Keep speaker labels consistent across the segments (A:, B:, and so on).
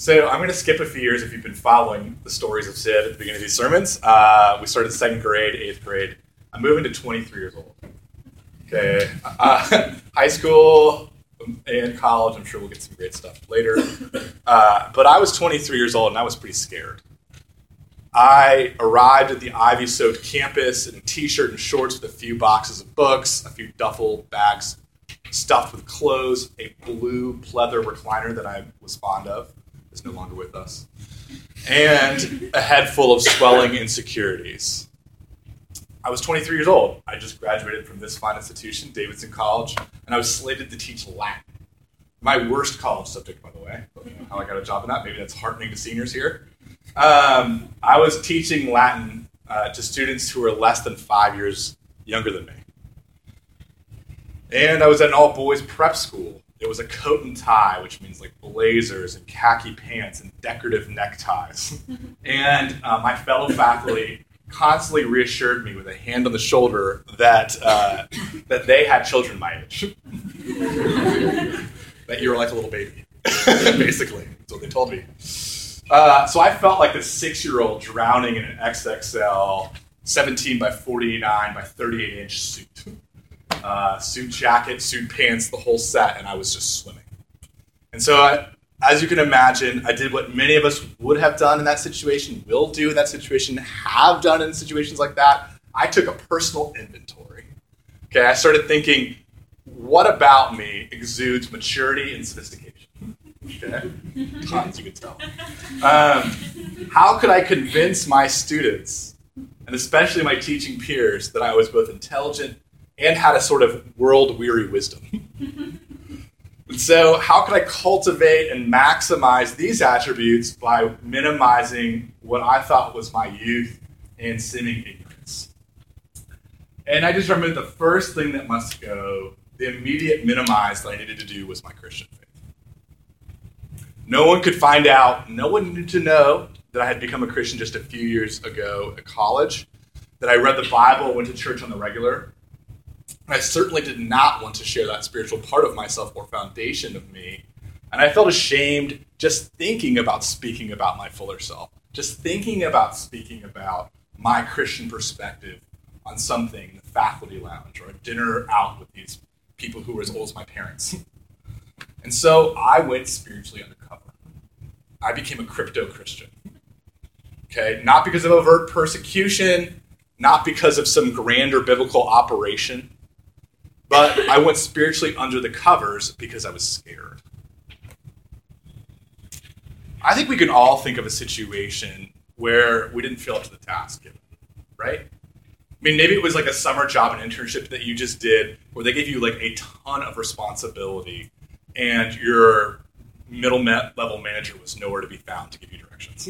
A: So I'm going to skip a few years if you've been following the stories of Sid at the beginning of these sermons. Uh, we started second grade, eighth grade. I'm moving to 23 years old. Okay, uh, high school and college. I'm sure we'll get some great stuff later. Uh, but I was 23 years old and I was pretty scared. I arrived at the ivy soaked campus in a t shirt and shorts with a few boxes of books, a few duffel bags stuffed with clothes, a blue pleather recliner that I was fond of is no longer with us, and a head full of swelling insecurities. I was 23 years old. I just graduated from this fine institution, Davidson College, and I was slated to teach Latin. My worst college subject, by the way. How I got a job in that. Maybe that's heartening to seniors here. Um, I was teaching Latin uh, to students who were less than five years younger than me. And I was at an all boys prep school. It was a coat and tie, which means like blazers and khaki pants and decorative neckties. and uh, my fellow faculty constantly reassured me with a hand on the shoulder that, uh, that they had children my age. that you were like a little baby, basically. That's what they told me. Uh, so I felt like a six year old drowning in an XXL 17 by 49 by 38 inch suit. Uh, suit jacket, suit pants, the whole set, and I was just swimming. And so, I, as you can imagine, I did what many of us would have done in that situation, will do in that situation, have done in situations like that. I took a personal inventory. Okay, I started thinking, what about me exudes maturity and sophistication? Okay, tons you could tell. Um, how could I convince my students, and especially my teaching peers, that I was both intelligent and had a sort of world weary wisdom? and so, how could I cultivate and maximize these attributes by minimizing what I thought was my youth and seeming ignorance? And I just remember the first thing that must go, the immediate minimize that I needed to do was my Christian faith. No one could find out, no one needed to know that I had become a Christian just a few years ago at college, that I read the Bible, went to church on the regular. And I certainly did not want to share that spiritual part of myself or foundation of me. And I felt ashamed just thinking about speaking about my fuller self, just thinking about speaking about my Christian perspective on something, in the faculty lounge or a dinner out with these people who were as old as my parents. And so I went spiritually undercover. I became a crypto Christian. Okay, not because of overt persecution, not because of some grander biblical operation, but I went spiritually under the covers because I was scared. I think we can all think of a situation where we didn't feel up to the task given, right? I mean, maybe it was like a summer job and internship that you just did where they gave you like a ton of responsibility and your middle level manager was nowhere to be found to give you directions.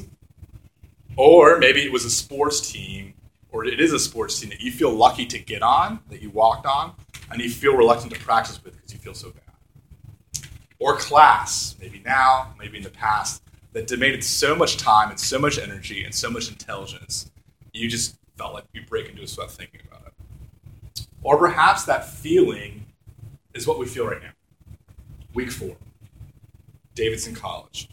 A: or maybe it was a sports team, or it is a sports team that you feel lucky to get on, that you walked on, and you feel reluctant to practice with because you feel so bad. Or class, maybe now, maybe in the past, that demanded so much time and so much energy and so much intelligence, you just felt like you break into a sweat thinking about it. Or perhaps that feeling is what we feel right now week four, Davidson College.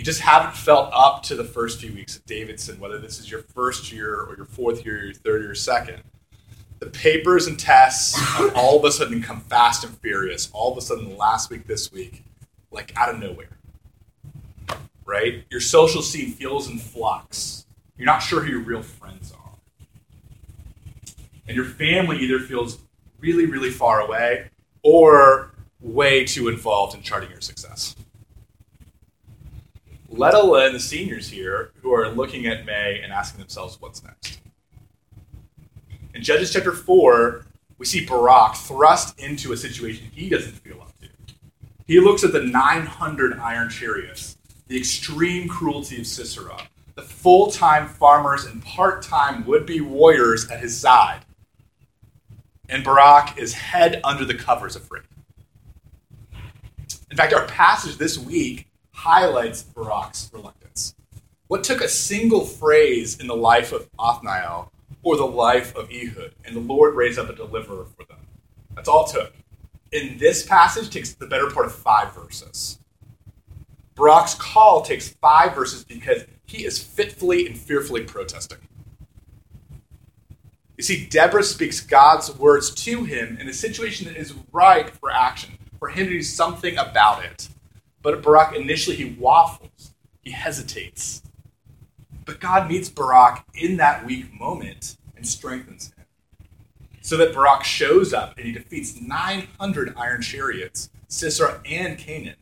A: You just haven't felt up to the first few weeks at Davidson, whether this is your first year or your fourth year, or your third or second. The papers and tests all of a sudden come fast and furious. All of a sudden, last week, this week, like out of nowhere. Right? Your social scene feels in flux. You're not sure who your real friends are. And your family either feels really, really far away or way too involved in charting your success. Let alone the seniors here who are looking at May and asking themselves, what's next? In Judges chapter 4, we see Barak thrust into a situation he doesn't feel up to. He looks at the 900 iron chariots, the extreme cruelty of Sisera, the full time farmers and part time would be warriors at his side. And Barak is head under the covers afraid. In fact, our passage this week highlights Barak's reluctance. What took a single phrase in the life of Othniel or the life of Ehud, and the Lord raised up a deliverer for them. That's all it took. In this passage, takes the better part of five verses. Barak's call takes five verses because he is fitfully and fearfully protesting. You see, Deborah speaks God's words to him in a situation that is ripe for action, for him to do something about it. But Barak initially he waffles, he hesitates. But God meets Barak in that weak moment and strengthens him. So that Barak shows up and he defeats 900 iron chariots, Sisera and Canaan,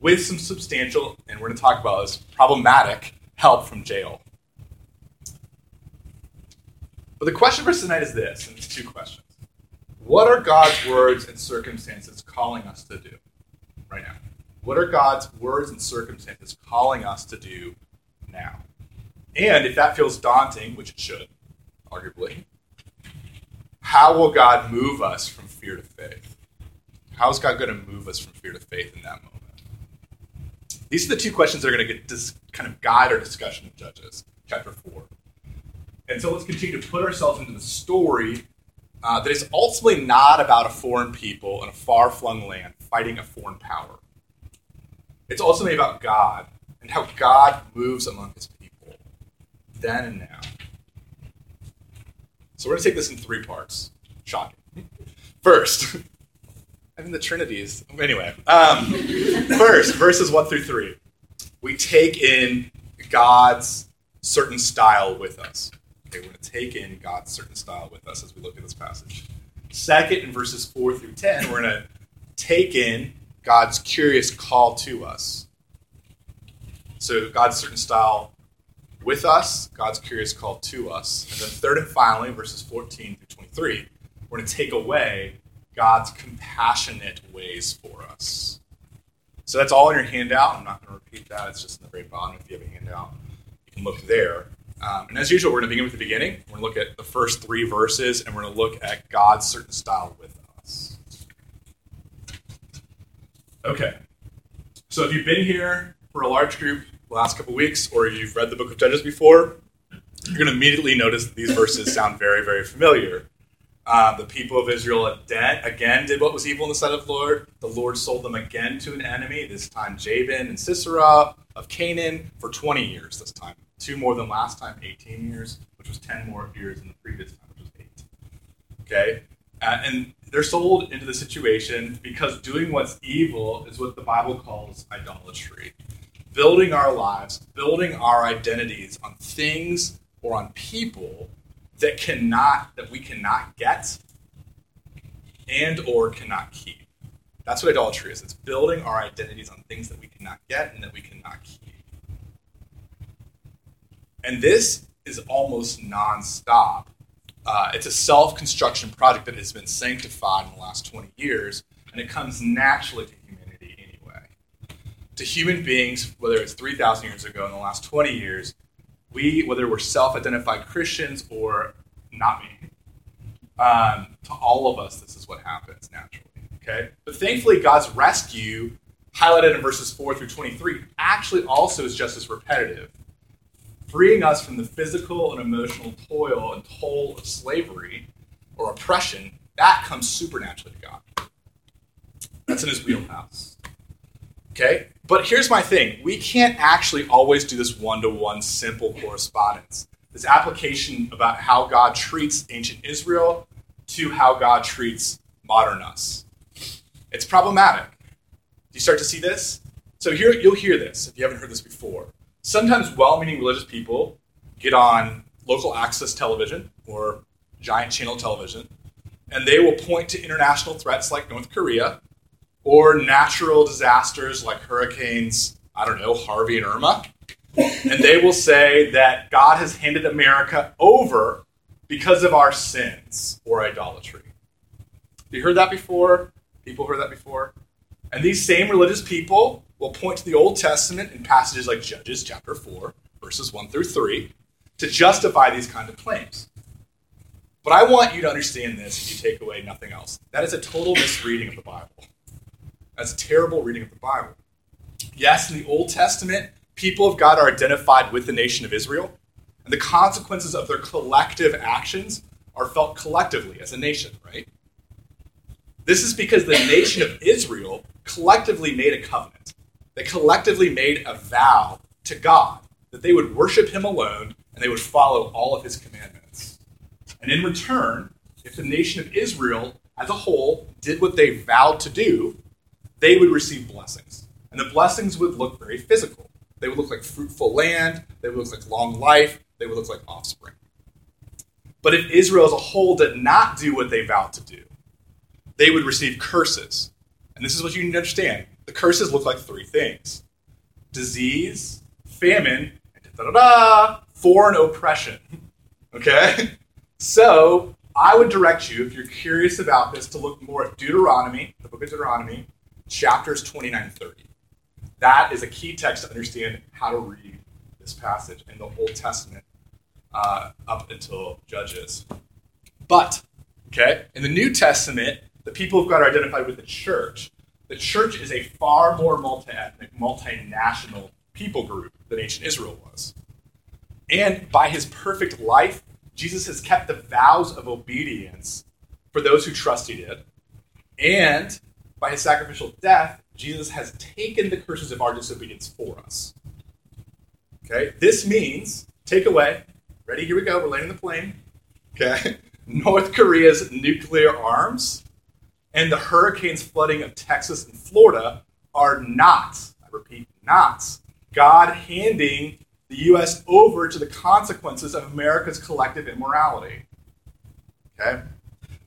A: with some substantial, and we're going to talk about this, problematic help from Jael. But the question for tonight is this, and it's two questions. What are God's words and circumstances calling us to do right now? What are God's words and circumstances calling us to do now? And if that feels daunting, which it should, arguably, how will God move us from fear to faith? How is God going to move us from fear to faith in that moment? These are the two questions that are going to get this kind of guide our discussion of Judges, chapter 4. And so let's continue to put ourselves into the story uh, that is ultimately not about a foreign people in a far flung land fighting a foreign power. It's ultimately about God and how God moves among his people, then and now. So we're going to take this in three parts. Shocking. First, I mean, the Trinity is. Anyway, um, first, verses 1 through 3. We take in God's certain style with us. Okay, we're going to take in God's certain style with us as we look at this passage. Second, in verses 4 through 10, we're going to take in God's curious call to us. So, God's certain style with us, God's curious call to us. And then, third and finally, verses 14 through 23, we're going to take away God's compassionate ways for us. So, that's all in your handout. I'm not going to repeat that, it's just in the very bottom if you have a handout. You can look there. Um, and as usual, we're going to begin with the beginning. We're going to look at the first three verses, and we're going to look at God's certain style with us. Okay. So if you've been here for a large group the last couple weeks, or you've read the book of Judges before, you're going to immediately notice that these verses sound very, very familiar. Uh, the people of Israel again did what was evil in the sight of the Lord. The Lord sold them again to an enemy, this time Jabin and Sisera of Canaan, for 20 years this time two more than last time, 18 years, which was 10 more years than the previous time, which was eight. Okay? Uh, and they're sold into the situation because doing what's evil is what the Bible calls idolatry. Building our lives, building our identities on things or on people that cannot that we cannot get and or cannot keep. That's what idolatry is. It's building our identities on things that we cannot get and that we cannot keep. And this is almost nonstop. Uh, it's a self construction project that has been sanctified in the last 20 years, and it comes naturally to humanity anyway. To human beings, whether it's 3,000 years ago in the last 20 years, we, whether we're self identified Christians or not me, um, to all of us, this is what happens naturally. Okay? But thankfully, God's rescue, highlighted in verses 4 through 23, actually also is just as repetitive freeing us from the physical and emotional toil and toll of slavery or oppression, that comes supernaturally to God. That's in his wheelhouse. Okay? But here's my thing we can't actually always do this one to one simple correspondence. This application about how God treats ancient Israel to how God treats modern us. It's problematic. Do you start to see this? So here you'll hear this if you haven't heard this before sometimes well-meaning religious people get on local access television or giant channel television, and they will point to international threats like North Korea or natural disasters like hurricanes, I don't know, Harvey and Irma. And they will say that God has handed America over because of our sins or idolatry. Have you heard that before? People heard that before? And these same religious people will point to the Old Testament in passages like Judges chapter 4, verses 1 through 3, to justify these kind of claims. But I want you to understand this if you take away nothing else. That is a total misreading of the Bible. That's a terrible reading of the Bible. Yes, in the Old Testament, people of God are identified with the nation of Israel, and the consequences of their collective actions are felt collectively as a nation, right? This is because the nation of Israel collectively made a covenant. They collectively made a vow to God that they would worship him alone and they would follow all of his commandments. And in return, if the nation of Israel as a whole did what they vowed to do, they would receive blessings. And the blessings would look very physical. They would look like fruitful land, they would look like long life, they would look like offspring. But if Israel as a whole did not do what they vowed to do, they would receive curses. And this is what you need to understand. The curses look like three things disease, famine, and foreign oppression. Okay? So I would direct you, if you're curious about this, to look more at Deuteronomy, the book of Deuteronomy, chapters 29 and 30. That is a key text to understand how to read this passage in the Old Testament uh, up until Judges. But, okay, in the New Testament, the people of God are identified with the church. The church is a far more multi ethnic, multinational people group than ancient Israel was. And by his perfect life, Jesus has kept the vows of obedience for those who trust he did. And by his sacrificial death, Jesus has taken the curses of our disobedience for us. Okay? This means, take away, ready, here we go, we're landing the plane. Okay? North Korea's nuclear arms and the hurricanes flooding of Texas and Florida are not, I repeat, not God handing the U.S. over to the consequences of America's collective immorality. Okay?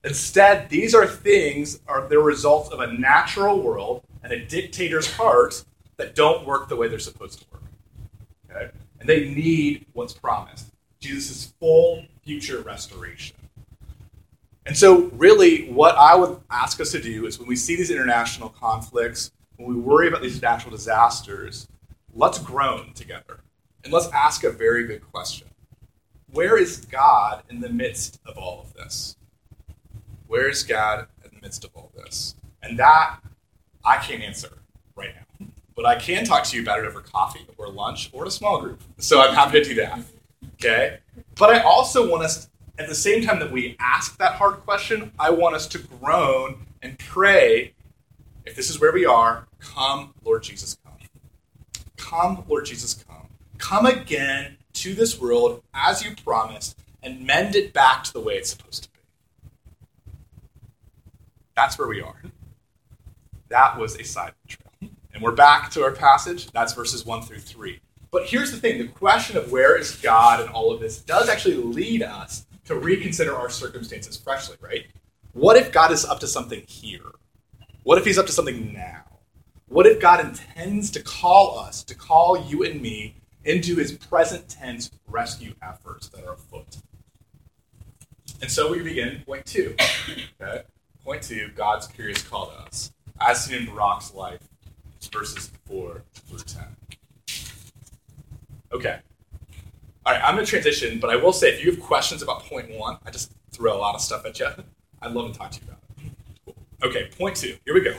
A: Instead, these are things are the result of a natural world and a dictator's heart that don't work the way they're supposed to work. Okay? And they need what's promised. Jesus' full future restoration. And so, really, what I would ask us to do is when we see these international conflicts, when we worry about these natural disasters, let's groan together. And let's ask a very big question Where is God in the midst of all of this? Where is God in the midst of all this? And that I can't answer right now. But I can talk to you about it over coffee or lunch or a small group. So I'm happy to do that. Okay? But I also want us at the same time that we ask that hard question, I want us to groan and pray if this is where we are, come, Lord Jesus, come. Come, Lord Jesus, come. Come again to this world as you promised and mend it back to the way it's supposed to be. That's where we are. That was a side trail. And we're back to our passage. That's verses 1 through 3. But here's the thing the question of where is God and all of this does actually lead us to reconsider our circumstances freshly, right? What if God is up to something here? What if he's up to something now? What if God intends to call us, to call you and me into his present tense rescue efforts that are afoot? And so we begin point two. Okay? Point two God's curious call to us. As seen in Barak's life, verses 4 through 10. Okay. All right, I'm going to transition, but I will say if you have questions about point one, I just throw a lot of stuff at you. I'd love to talk to you about it. Okay, point two. Here we go.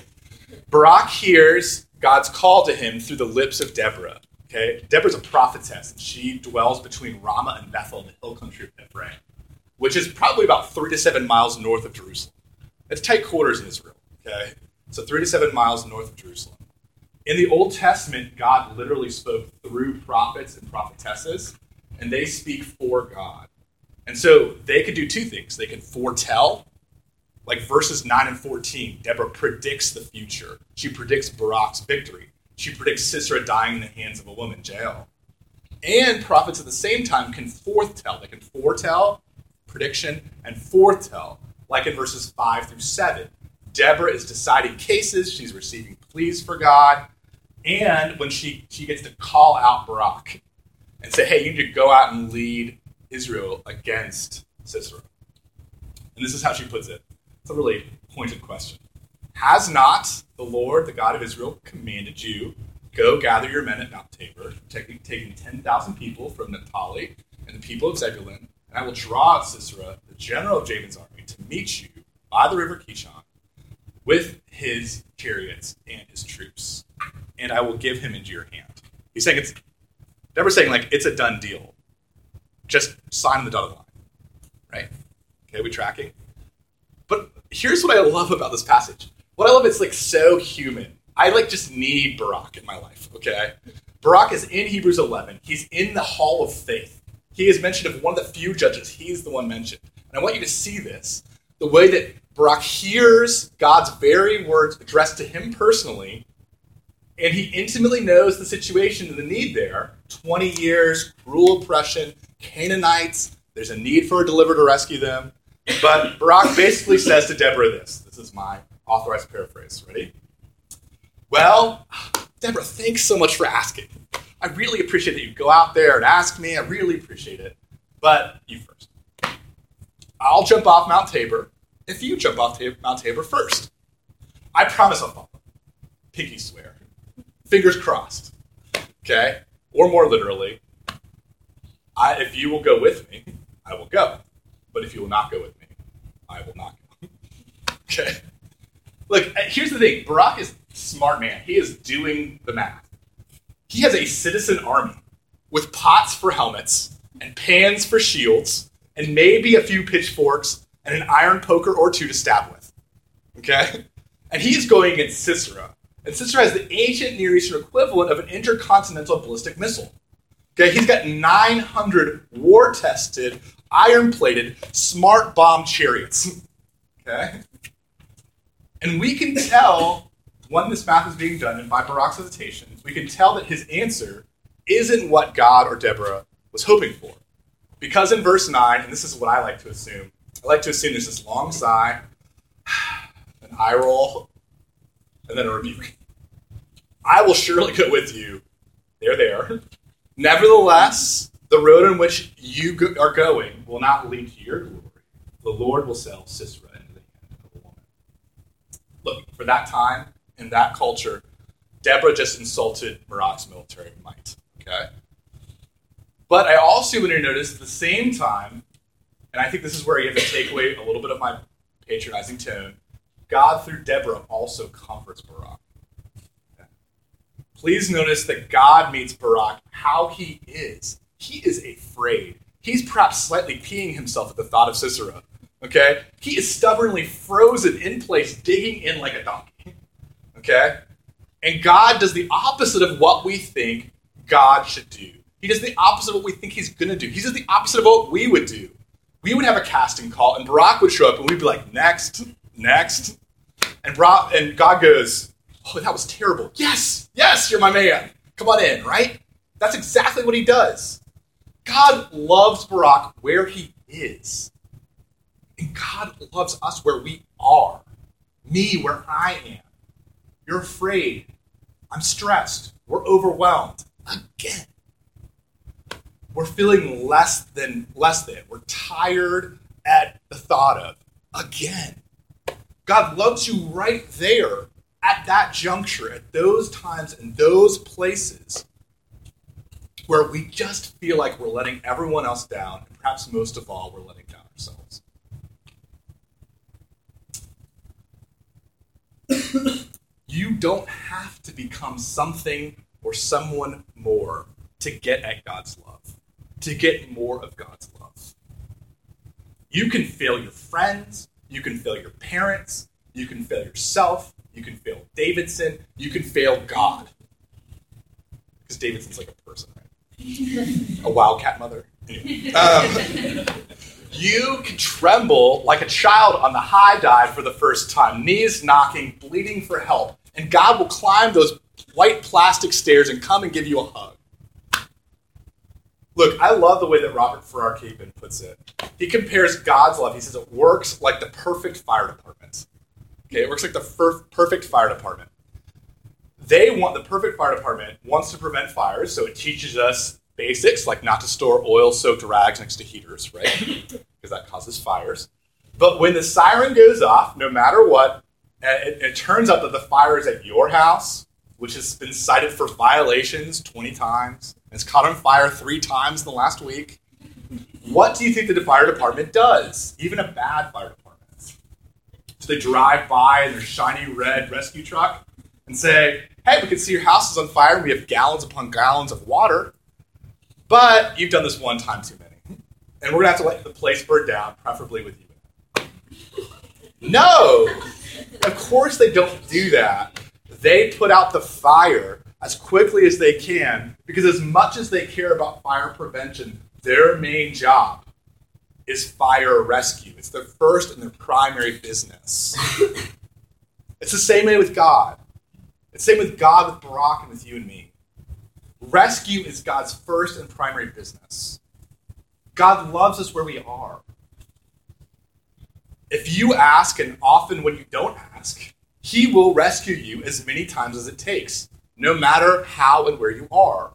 A: Barak hears God's call to him through the lips of Deborah. Okay, Deborah's a prophetess, and she dwells between Ramah and Bethel in the hill country of Ephraim, which is probably about three to seven miles north of Jerusalem. It's tight quarters in Israel. Okay, so three to seven miles north of Jerusalem. In the Old Testament, God literally spoke through prophets and prophetesses and they speak for God. And so they could do two things. They can foretell, like verses 9 and 14. Deborah predicts the future. She predicts Barak's victory. She predicts Sisera dying in the hands of a woman, Jael. And prophets at the same time can forthtell. They can foretell, prediction, and forthtell, like in verses 5 through 7. Deborah is deciding cases, she's receiving pleas for God, and when she, she gets to call out Barak and say, hey, you need to go out and lead Israel against Sisera. And this is how she puts it. It's a really pointed question. Has not the Lord, the God of Israel, commanded you, go gather your men at Mount Tabor, taking, taking 10,000 people from Naphtali and the people of Zebulun, and I will draw out Sisera, the general of Jabin's army, to meet you by the river Kishon with his chariots and his troops, and I will give him into your hand. He's saying it's Deborah's saying like it's a done deal. Just sign the dotted line, right? Okay, we tracking. But here's what I love about this passage. What I love, it's like so human. I like just need Barak in my life, okay? Barak is in Hebrews 11. He's in the hall of faith. He is mentioned of one of the few judges. He's the one mentioned. And I want you to see this the way that Barak hears God's very words addressed to him personally, and he intimately knows the situation and the need there 20 years, cruel oppression, Canaanites, there's a need for a deliverer to rescue them. But Barak basically says to Deborah this this is my authorized paraphrase. Ready? Well, Deborah, thanks so much for asking. I really appreciate that you go out there and ask me. I really appreciate it. But you first. I'll jump off Mount Tabor if you jump off Mount Tabor first. I promise I'll follow. Pinky swear. Fingers crossed. Okay? Or more literally, I, if you will go with me, I will go. But if you will not go with me, I will not go. okay? Look, uh, here's the thing Barak is smart man. He is doing the math. He has a citizen army with pots for helmets and pans for shields and maybe a few pitchforks and an iron poker or two to stab with. Okay? And he's going against Sisera. And Sisera has the ancient Near Eastern equivalent of an intercontinental ballistic missile. Okay, he's got 900 war tested, iron plated, smart bomb chariots. Okay? And we can tell when this math is being done, and by Barak's hesitation, we can tell that his answer isn't what God or Deborah was hoping for. Because in verse 9, and this is what I like to assume, I like to assume there's this long sigh, an eye roll, and then a rebuke. I will surely go with you. There. Nevertheless, the road in which you go- are going will not lead to your glory. The Lord will sell Sisera into the hand of a woman. Look, for that time, in that culture, Deborah just insulted Barak's military might. Okay? But I also want you to notice at the same time, and I think this is where you have to take away a little bit of my patronizing tone, God through Deborah also comforts Barak. Please notice that God meets Barak how he is. He is afraid. He's perhaps slightly peeing himself at the thought of Sisera. Okay? He is stubbornly frozen in place, digging in like a donkey. Okay? And God does the opposite of what we think God should do. He does the opposite of what we think he's going to do. He does the opposite of what we would do. We would have a casting call, and Barak would show up, and we'd be like, next, next. And, Barak, and God goes, oh, that was terrible. Yes, yes, you're my man. Come on in, right? That's exactly what he does. God loves Barak where he is. And God loves us where we are. Me, where I am. You're afraid. I'm stressed. We're overwhelmed. Again. We're feeling less than less than. We're tired at the thought of again. God loves you right there at that juncture, at those times and those places where we just feel like we're letting everyone else down, and perhaps most of all, we're letting down ourselves. you don't have to become something or someone more to get at God's love, to get more of God's love. You can fail your friends, you can fail your parents, you can fail yourself, you can fail Davidson. You can fail God. Because Davidson's like a person, right? a wildcat mother. Anyway. Um, you can tremble like a child on the high dive for the first time, knees knocking, bleeding for help, and God will climb those white plastic stairs and come and give you a hug. Look, I love the way that Robert Farrar Capon puts it. He compares God's love. He says it works like the perfect fire department. Okay, it works like the perfect fire department. They want the perfect fire department wants to prevent fires, so it teaches us basics like not to store oil-soaked rags next to heaters, right? because that causes fires. But when the siren goes off, no matter what, it, it turns out that the fire is at your house, which has been cited for violations 20 times, and it's caught on fire three times in the last week. What do you think the fire department does? Even a bad fire department so they drive by in their shiny red rescue truck and say, hey, we can see your house is on fire and we have gallons upon gallons of water, but you've done this one time too many. And we're going to have to let the place burn down, preferably with you. No! Of course they don't do that. they put out the fire as quickly as they can because, as much as they care about fire prevention, their main job is fire rescue. It's their first and their primary business. it's the same way with God. It's the same with God, with Barak, and with you and me. Rescue is God's first and primary business. God loves us where we are. If you ask, and often when you don't ask, He will rescue you as many times as it takes, no matter how and where you are.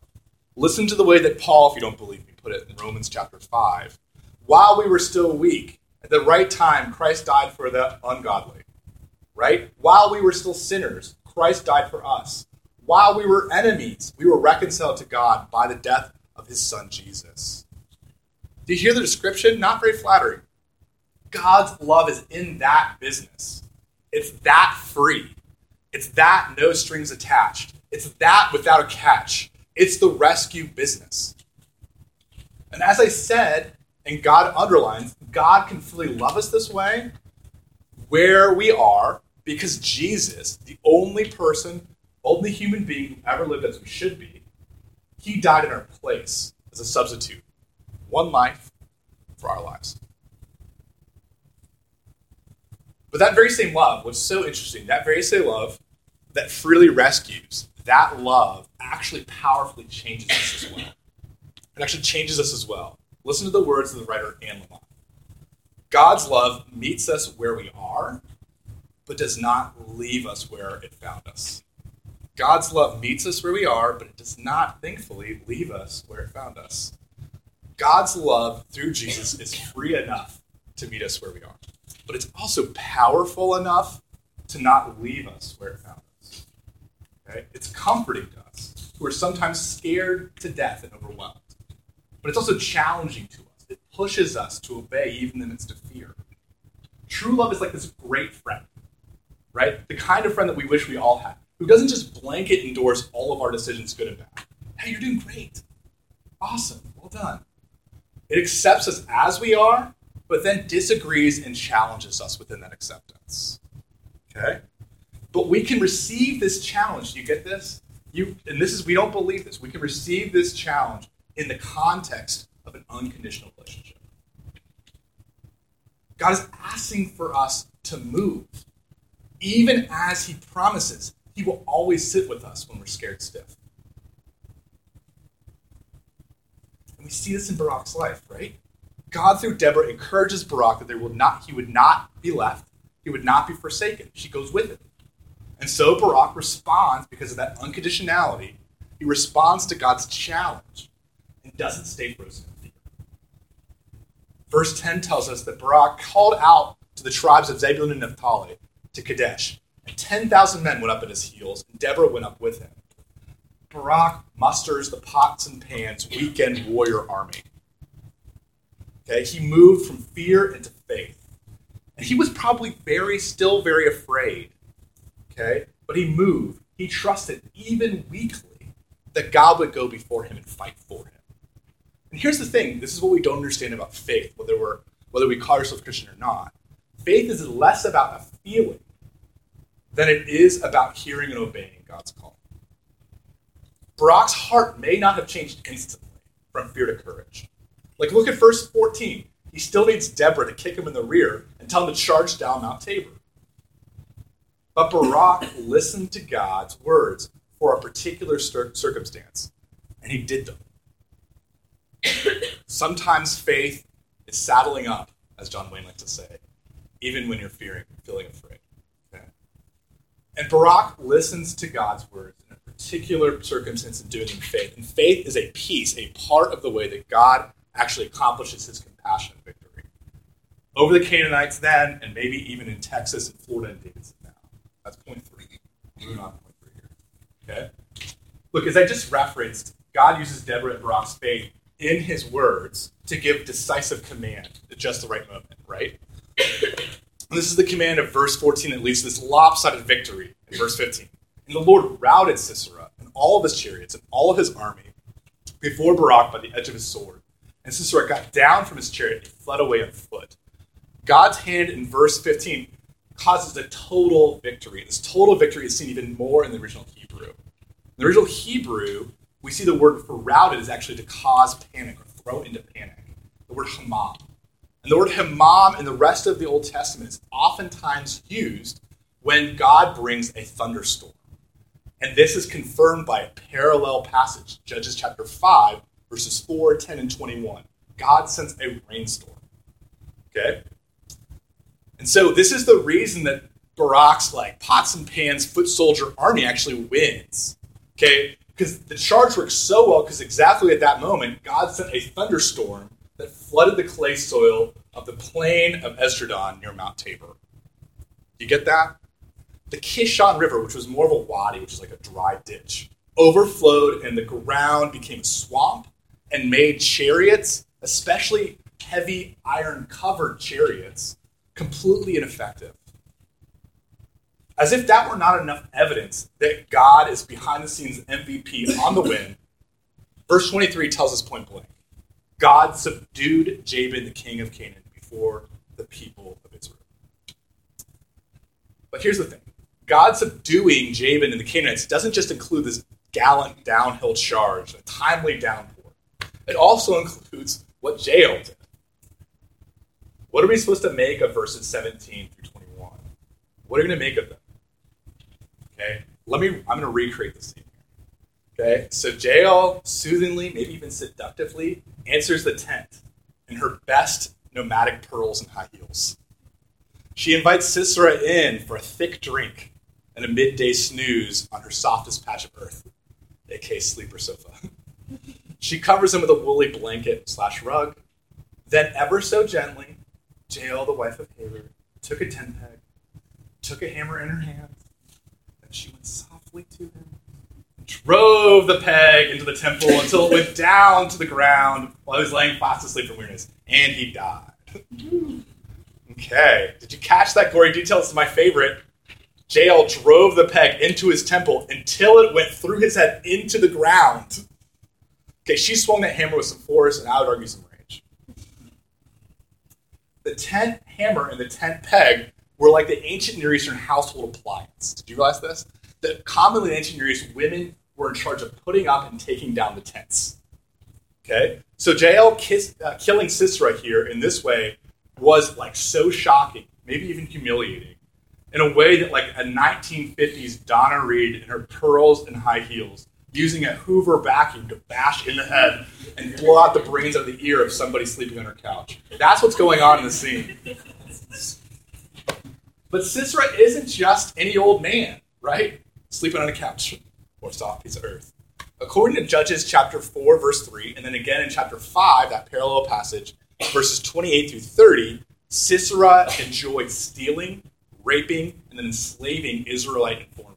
A: Listen to the way that Paul, if you don't believe me, put it in Romans chapter 5. While we were still weak, at the right time, Christ died for the ungodly. Right? While we were still sinners, Christ died for us. While we were enemies, we were reconciled to God by the death of his son Jesus. Do you hear the description? Not very flattering. God's love is in that business. It's that free. It's that no strings attached. It's that without a catch. It's the rescue business. And as I said, and God underlines, God can fully love us this way where we are because Jesus, the only person, only human being who ever lived as we should be, he died in our place as a substitute. One life for our lives. But that very same love, what's so interesting, that very same love that freely rescues, that love actually powerfully changes us as well. It actually changes us as well. Listen to the words of the writer Anne Lamott. God's love meets us where we are, but does not leave us where it found us. God's love meets us where we are, but it does not, thankfully, leave us where it found us. God's love through Jesus is free enough to meet us where we are, but it's also powerful enough to not leave us where it found us. Okay? It's comforting to us who are sometimes scared to death and overwhelmed, but it's also challenging to us. It pushes us to obey even in the midst of fear. True love is like this great friend, right? The kind of friend that we wish we all had, who doesn't just blanket endorse all of our decisions, good and bad. Hey, you're doing great. Awesome. Well done. It accepts us as we are, but then disagrees and challenges us within that acceptance. Okay? But we can receive this challenge. You get this? You and this is we don't believe this. We can receive this challenge in the context of an unconditional relationship. God is asking for us to move. Even as he promises, he will always sit with us when we're scared stiff. And we see this in Barak's life, right? God through Deborah encourages Barak that there will not, he would not be left, he would not be forsaken. She goes with him. And so Barak responds because of that unconditionality. He responds to God's challenge and doesn't stay frozen in fear. Verse 10 tells us that Barak called out to the tribes of Zebulun and Naphtali to Kadesh, and 10,000 men went up at his heels, and Deborah went up with him. Barak musters the pots and pans weekend warrior army. Okay, he moved from fear into faith. And he was probably very, still very afraid. Okay, but he moved. He trusted, even weakly, that God would go before him and fight for him. Here's the thing this is what we don't understand about faith, whether, we're, whether we call ourselves Christian or not. Faith is less about a feeling than it is about hearing and obeying God's call. Barak's heart may not have changed instantly from fear to courage. Like, look at verse 14. He still needs Deborah to kick him in the rear and tell him to charge down Mount Tabor. But Barak listened to God's words for a particular circumstance, and he did them. Sometimes faith is saddling up, as John Wayne likes to say, even when you're fearing, feeling afraid. Okay? And Barak listens to God's words in a particular circumstance in doing in faith. And faith is a piece, a part of the way that God actually accomplishes his compassion and victory. Over the Canaanites then, and maybe even in Texas and Florida and Davidson now. That's point three. Moving on point three here. Okay? Look, as I just referenced, God uses Deborah and Barak's faith in his words to give decisive command at just the right moment, right? This is the command of verse 14 that leads to this lopsided victory in verse 15. And the Lord routed Sisera and all of his chariots and all of his army before Barak by the edge of his sword. And Sisera got down from his chariot and fled away on foot. God's hand in verse 15 causes a total victory. This total victory is seen even more in the original Hebrew. In the original Hebrew, we see the word for routed is actually to cause panic or throw into panic. The word hamam. And the word hamam in the rest of the Old Testament is oftentimes used when God brings a thunderstorm. And this is confirmed by a parallel passage, Judges chapter 5, verses 4, 10, and 21. God sends a rainstorm. Okay? And so this is the reason that Barak's like pots and pans foot soldier army actually wins. Okay? Because the charge works so well because exactly at that moment, God sent a thunderstorm that flooded the clay soil of the plain of Esdraelon near Mount Tabor. You get that? The Kishon River, which was more of a wadi, which is like a dry ditch, overflowed and the ground became a swamp and made chariots, especially heavy iron covered chariots, completely ineffective. As if that were not enough evidence that God is behind the scenes MVP on the win, verse 23 tells us point blank God subdued Jabin, the king of Canaan, before the people of Israel. But here's the thing God subduing Jabin and the Canaanites doesn't just include this gallant downhill charge, a timely downpour. It also includes what Jael did. What are we supposed to make of verses 17 through 21? What are we going to make of them? Okay, let me, I'm going to recreate the scene. Okay, so Jael soothingly, maybe even seductively, answers the tent in her best nomadic pearls and high heels. She invites Sisera in for a thick drink and a midday snooze on her softest patch of earth, aka sleeper sofa. she covers him with a woolly blanket slash rug. Then, ever so gently, Jael, the wife of Heber, took a tent peg, took a hammer in her hand, and she went softly to him drove the peg into the temple until it went down to the ground while he was laying fast asleep from weariness, and he died. okay, did you catch that gory detail? This is my favorite. Jael drove the peg into his temple until it went through his head into the ground. Okay, she swung that hammer with some force, and I would argue some range. The tent hammer and the tent peg were like the ancient Near Eastern household appliance. Did you realize this? That commonly in ancient Near East, women were in charge of putting up and taking down the tents. Okay, so Jael kiss, uh, killing Sisera here in this way was like so shocking, maybe even humiliating, in a way that like a 1950s Donna Reed in her pearls and high heels using a Hoover vacuum to bash in the head and blow out the brains out of the ear of somebody sleeping on her couch. That's what's going on in the scene. But Sisera isn't just any old man, right? Sleeping on a couch or soft piece of earth. According to Judges chapter 4, verse 3, and then again in chapter 5, that parallel passage, verses 28 through 30, Sisera enjoyed stealing, raping, and then enslaving Israelite foreign.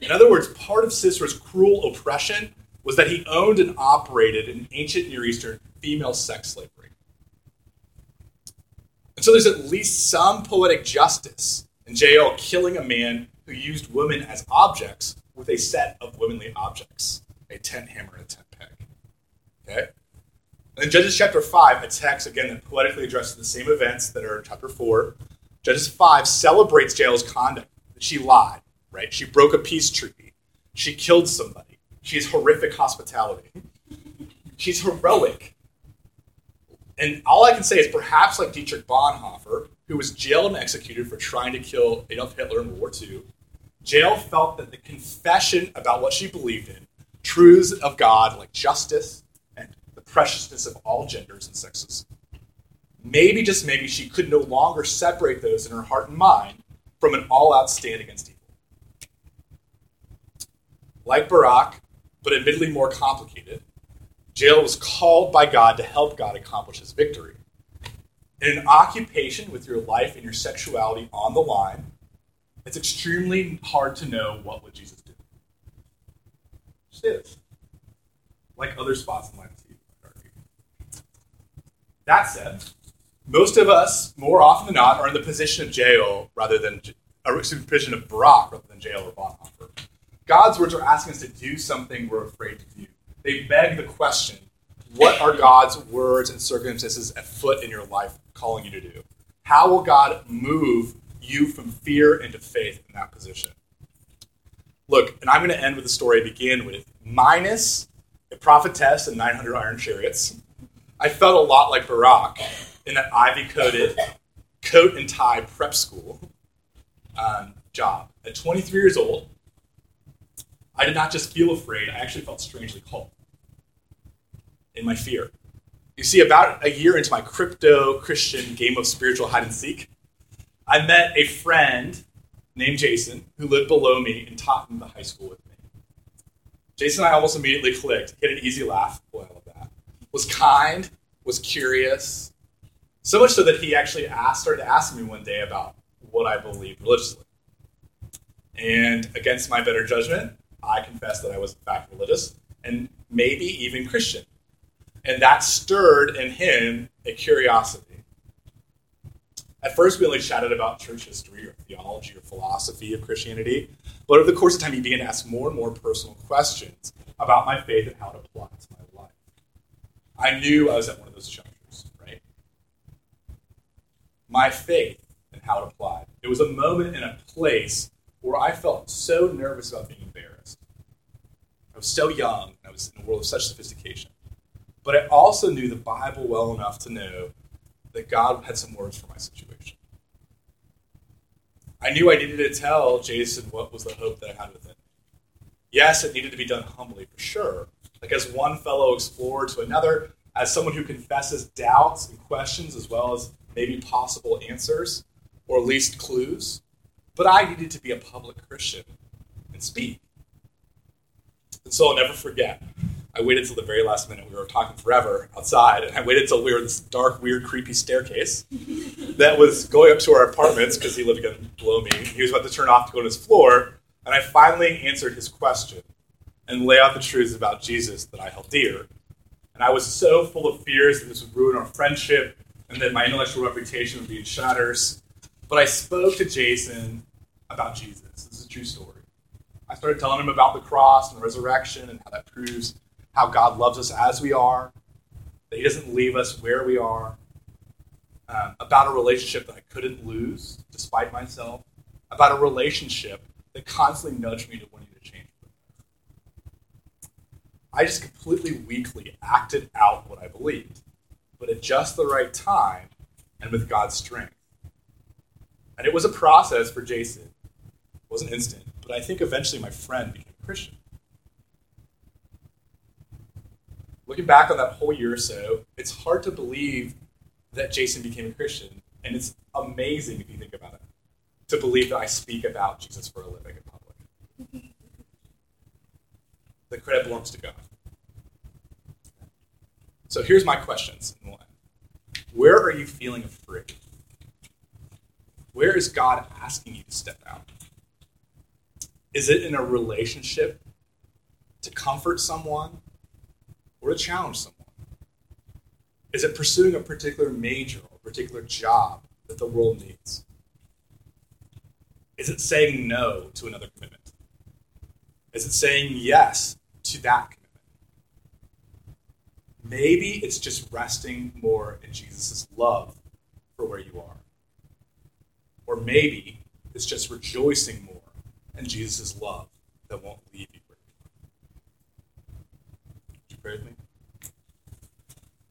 A: In other words, part of Sisera's cruel oppression was that he owned and operated an ancient Near Eastern female sex slavery. And so there's at least some poetic justice in Jael killing a man who used women as objects with a set of womanly objects a tent hammer and a tent peg. Okay? And Judges chapter 5, a text again that poetically addresses the same events that are in chapter 4. Judges 5 celebrates Jael's conduct. That she lied, right? She broke a peace treaty. She killed somebody. She has horrific hospitality. She's heroic. And all I can say is perhaps like Dietrich Bonhoeffer, who was jailed and executed for trying to kill Adolf Hitler in World War II, Jael felt that the confession about what she believed in, truths of God like justice and the preciousness of all genders and sexes, maybe, just maybe, she could no longer separate those in her heart and mind from an all out stand against evil. Like Barak, but admittedly more complicated, Jael was called by God to help God accomplish his victory. In an occupation with your life and your sexuality on the line, it's extremely hard to know what would Jesus do. Just is. Like other spots in life. That said, most of us, more often than not, are in the position of Jael rather than excuse, position of Barak rather than Jael or Bonhoeffer. God's words are asking us to do something we're afraid to do. They beg the question: What are God's words and circumstances at foot in your life calling you to do? How will God move you from fear into faith in that position? Look, and I'm going to end with a story I began with. Minus a prophetess and 900 iron chariots, I felt a lot like Barak in that ivy coated coat and tie prep school um, job. At 23 years old, I did not just feel afraid, I actually felt strangely calm in my fear. You see, about a year into my crypto Christian game of spiritual hide and seek, I met a friend named Jason who lived below me and taught in the high school with me. Jason and I almost immediately clicked. Had an easy laugh. Boy, I love that. Was kind, was curious, so much so that he actually asked, started asking me one day about what I believed religiously. And against my better judgment, I confessed that I was in fact religious and maybe even Christian. And that stirred in him a curiosity. At first, we only chatted about church history or theology or philosophy of Christianity, but over the course of time, he began to ask more and more personal questions about my faith and how it applied to my life. I knew I was at one of those junctures, right? My faith and how it applied. It was a moment and a place where I felt so nervous about being embarrassed. I was so young, I was in a world of such sophistication. But I also knew the Bible well enough to know that God had some words for my situation. I knew I needed to tell Jason what was the hope that I had with within. Yes, it needed to be done humbly, for sure. Like as one fellow explorer to another, as someone who confesses doubts and questions, as well as maybe possible answers, or at least clues. But I needed to be a public Christian and speak. And so I'll never forget I waited till the very last minute. We were talking forever outside, and I waited till we were in this dark, weird, creepy staircase that was going up to our apartments because he lived again below me. He was about to turn off to go to his floor, and I finally answered his question and lay out the truths about Jesus that I held dear. And I was so full of fears that this would ruin our friendship and that my intellectual reputation would be in shatters. But I spoke to Jason about Jesus. This is a true story. I started telling him about the cross and the resurrection and how that proves how God loves us as we are, that He doesn't leave us where we are, um, about a relationship that I couldn't lose despite myself, about a relationship that constantly nudged me to want you to change. I just completely weakly acted out what I believed, but at just the right time and with God's strength. And it was a process for Jason. It wasn't instant, but I think eventually my friend became a Christian. looking back on that whole year or so, it's hard to believe that Jason became a Christian. And it's amazing if you think about it to believe that I speak about Jesus for a living in public. the credit belongs to God. So here's my questions. Where are you feeling afraid? Where is God asking you to step out? Is it in a relationship to comfort someone or to challenge someone? Is it pursuing a particular major or particular job that the world needs? Is it saying no to another commitment? Is it saying yes to that commitment? Maybe it's just resting more in Jesus' love for where you are. Or maybe it's just rejoicing in Jesus' love that won't leave you. Would you pray with me?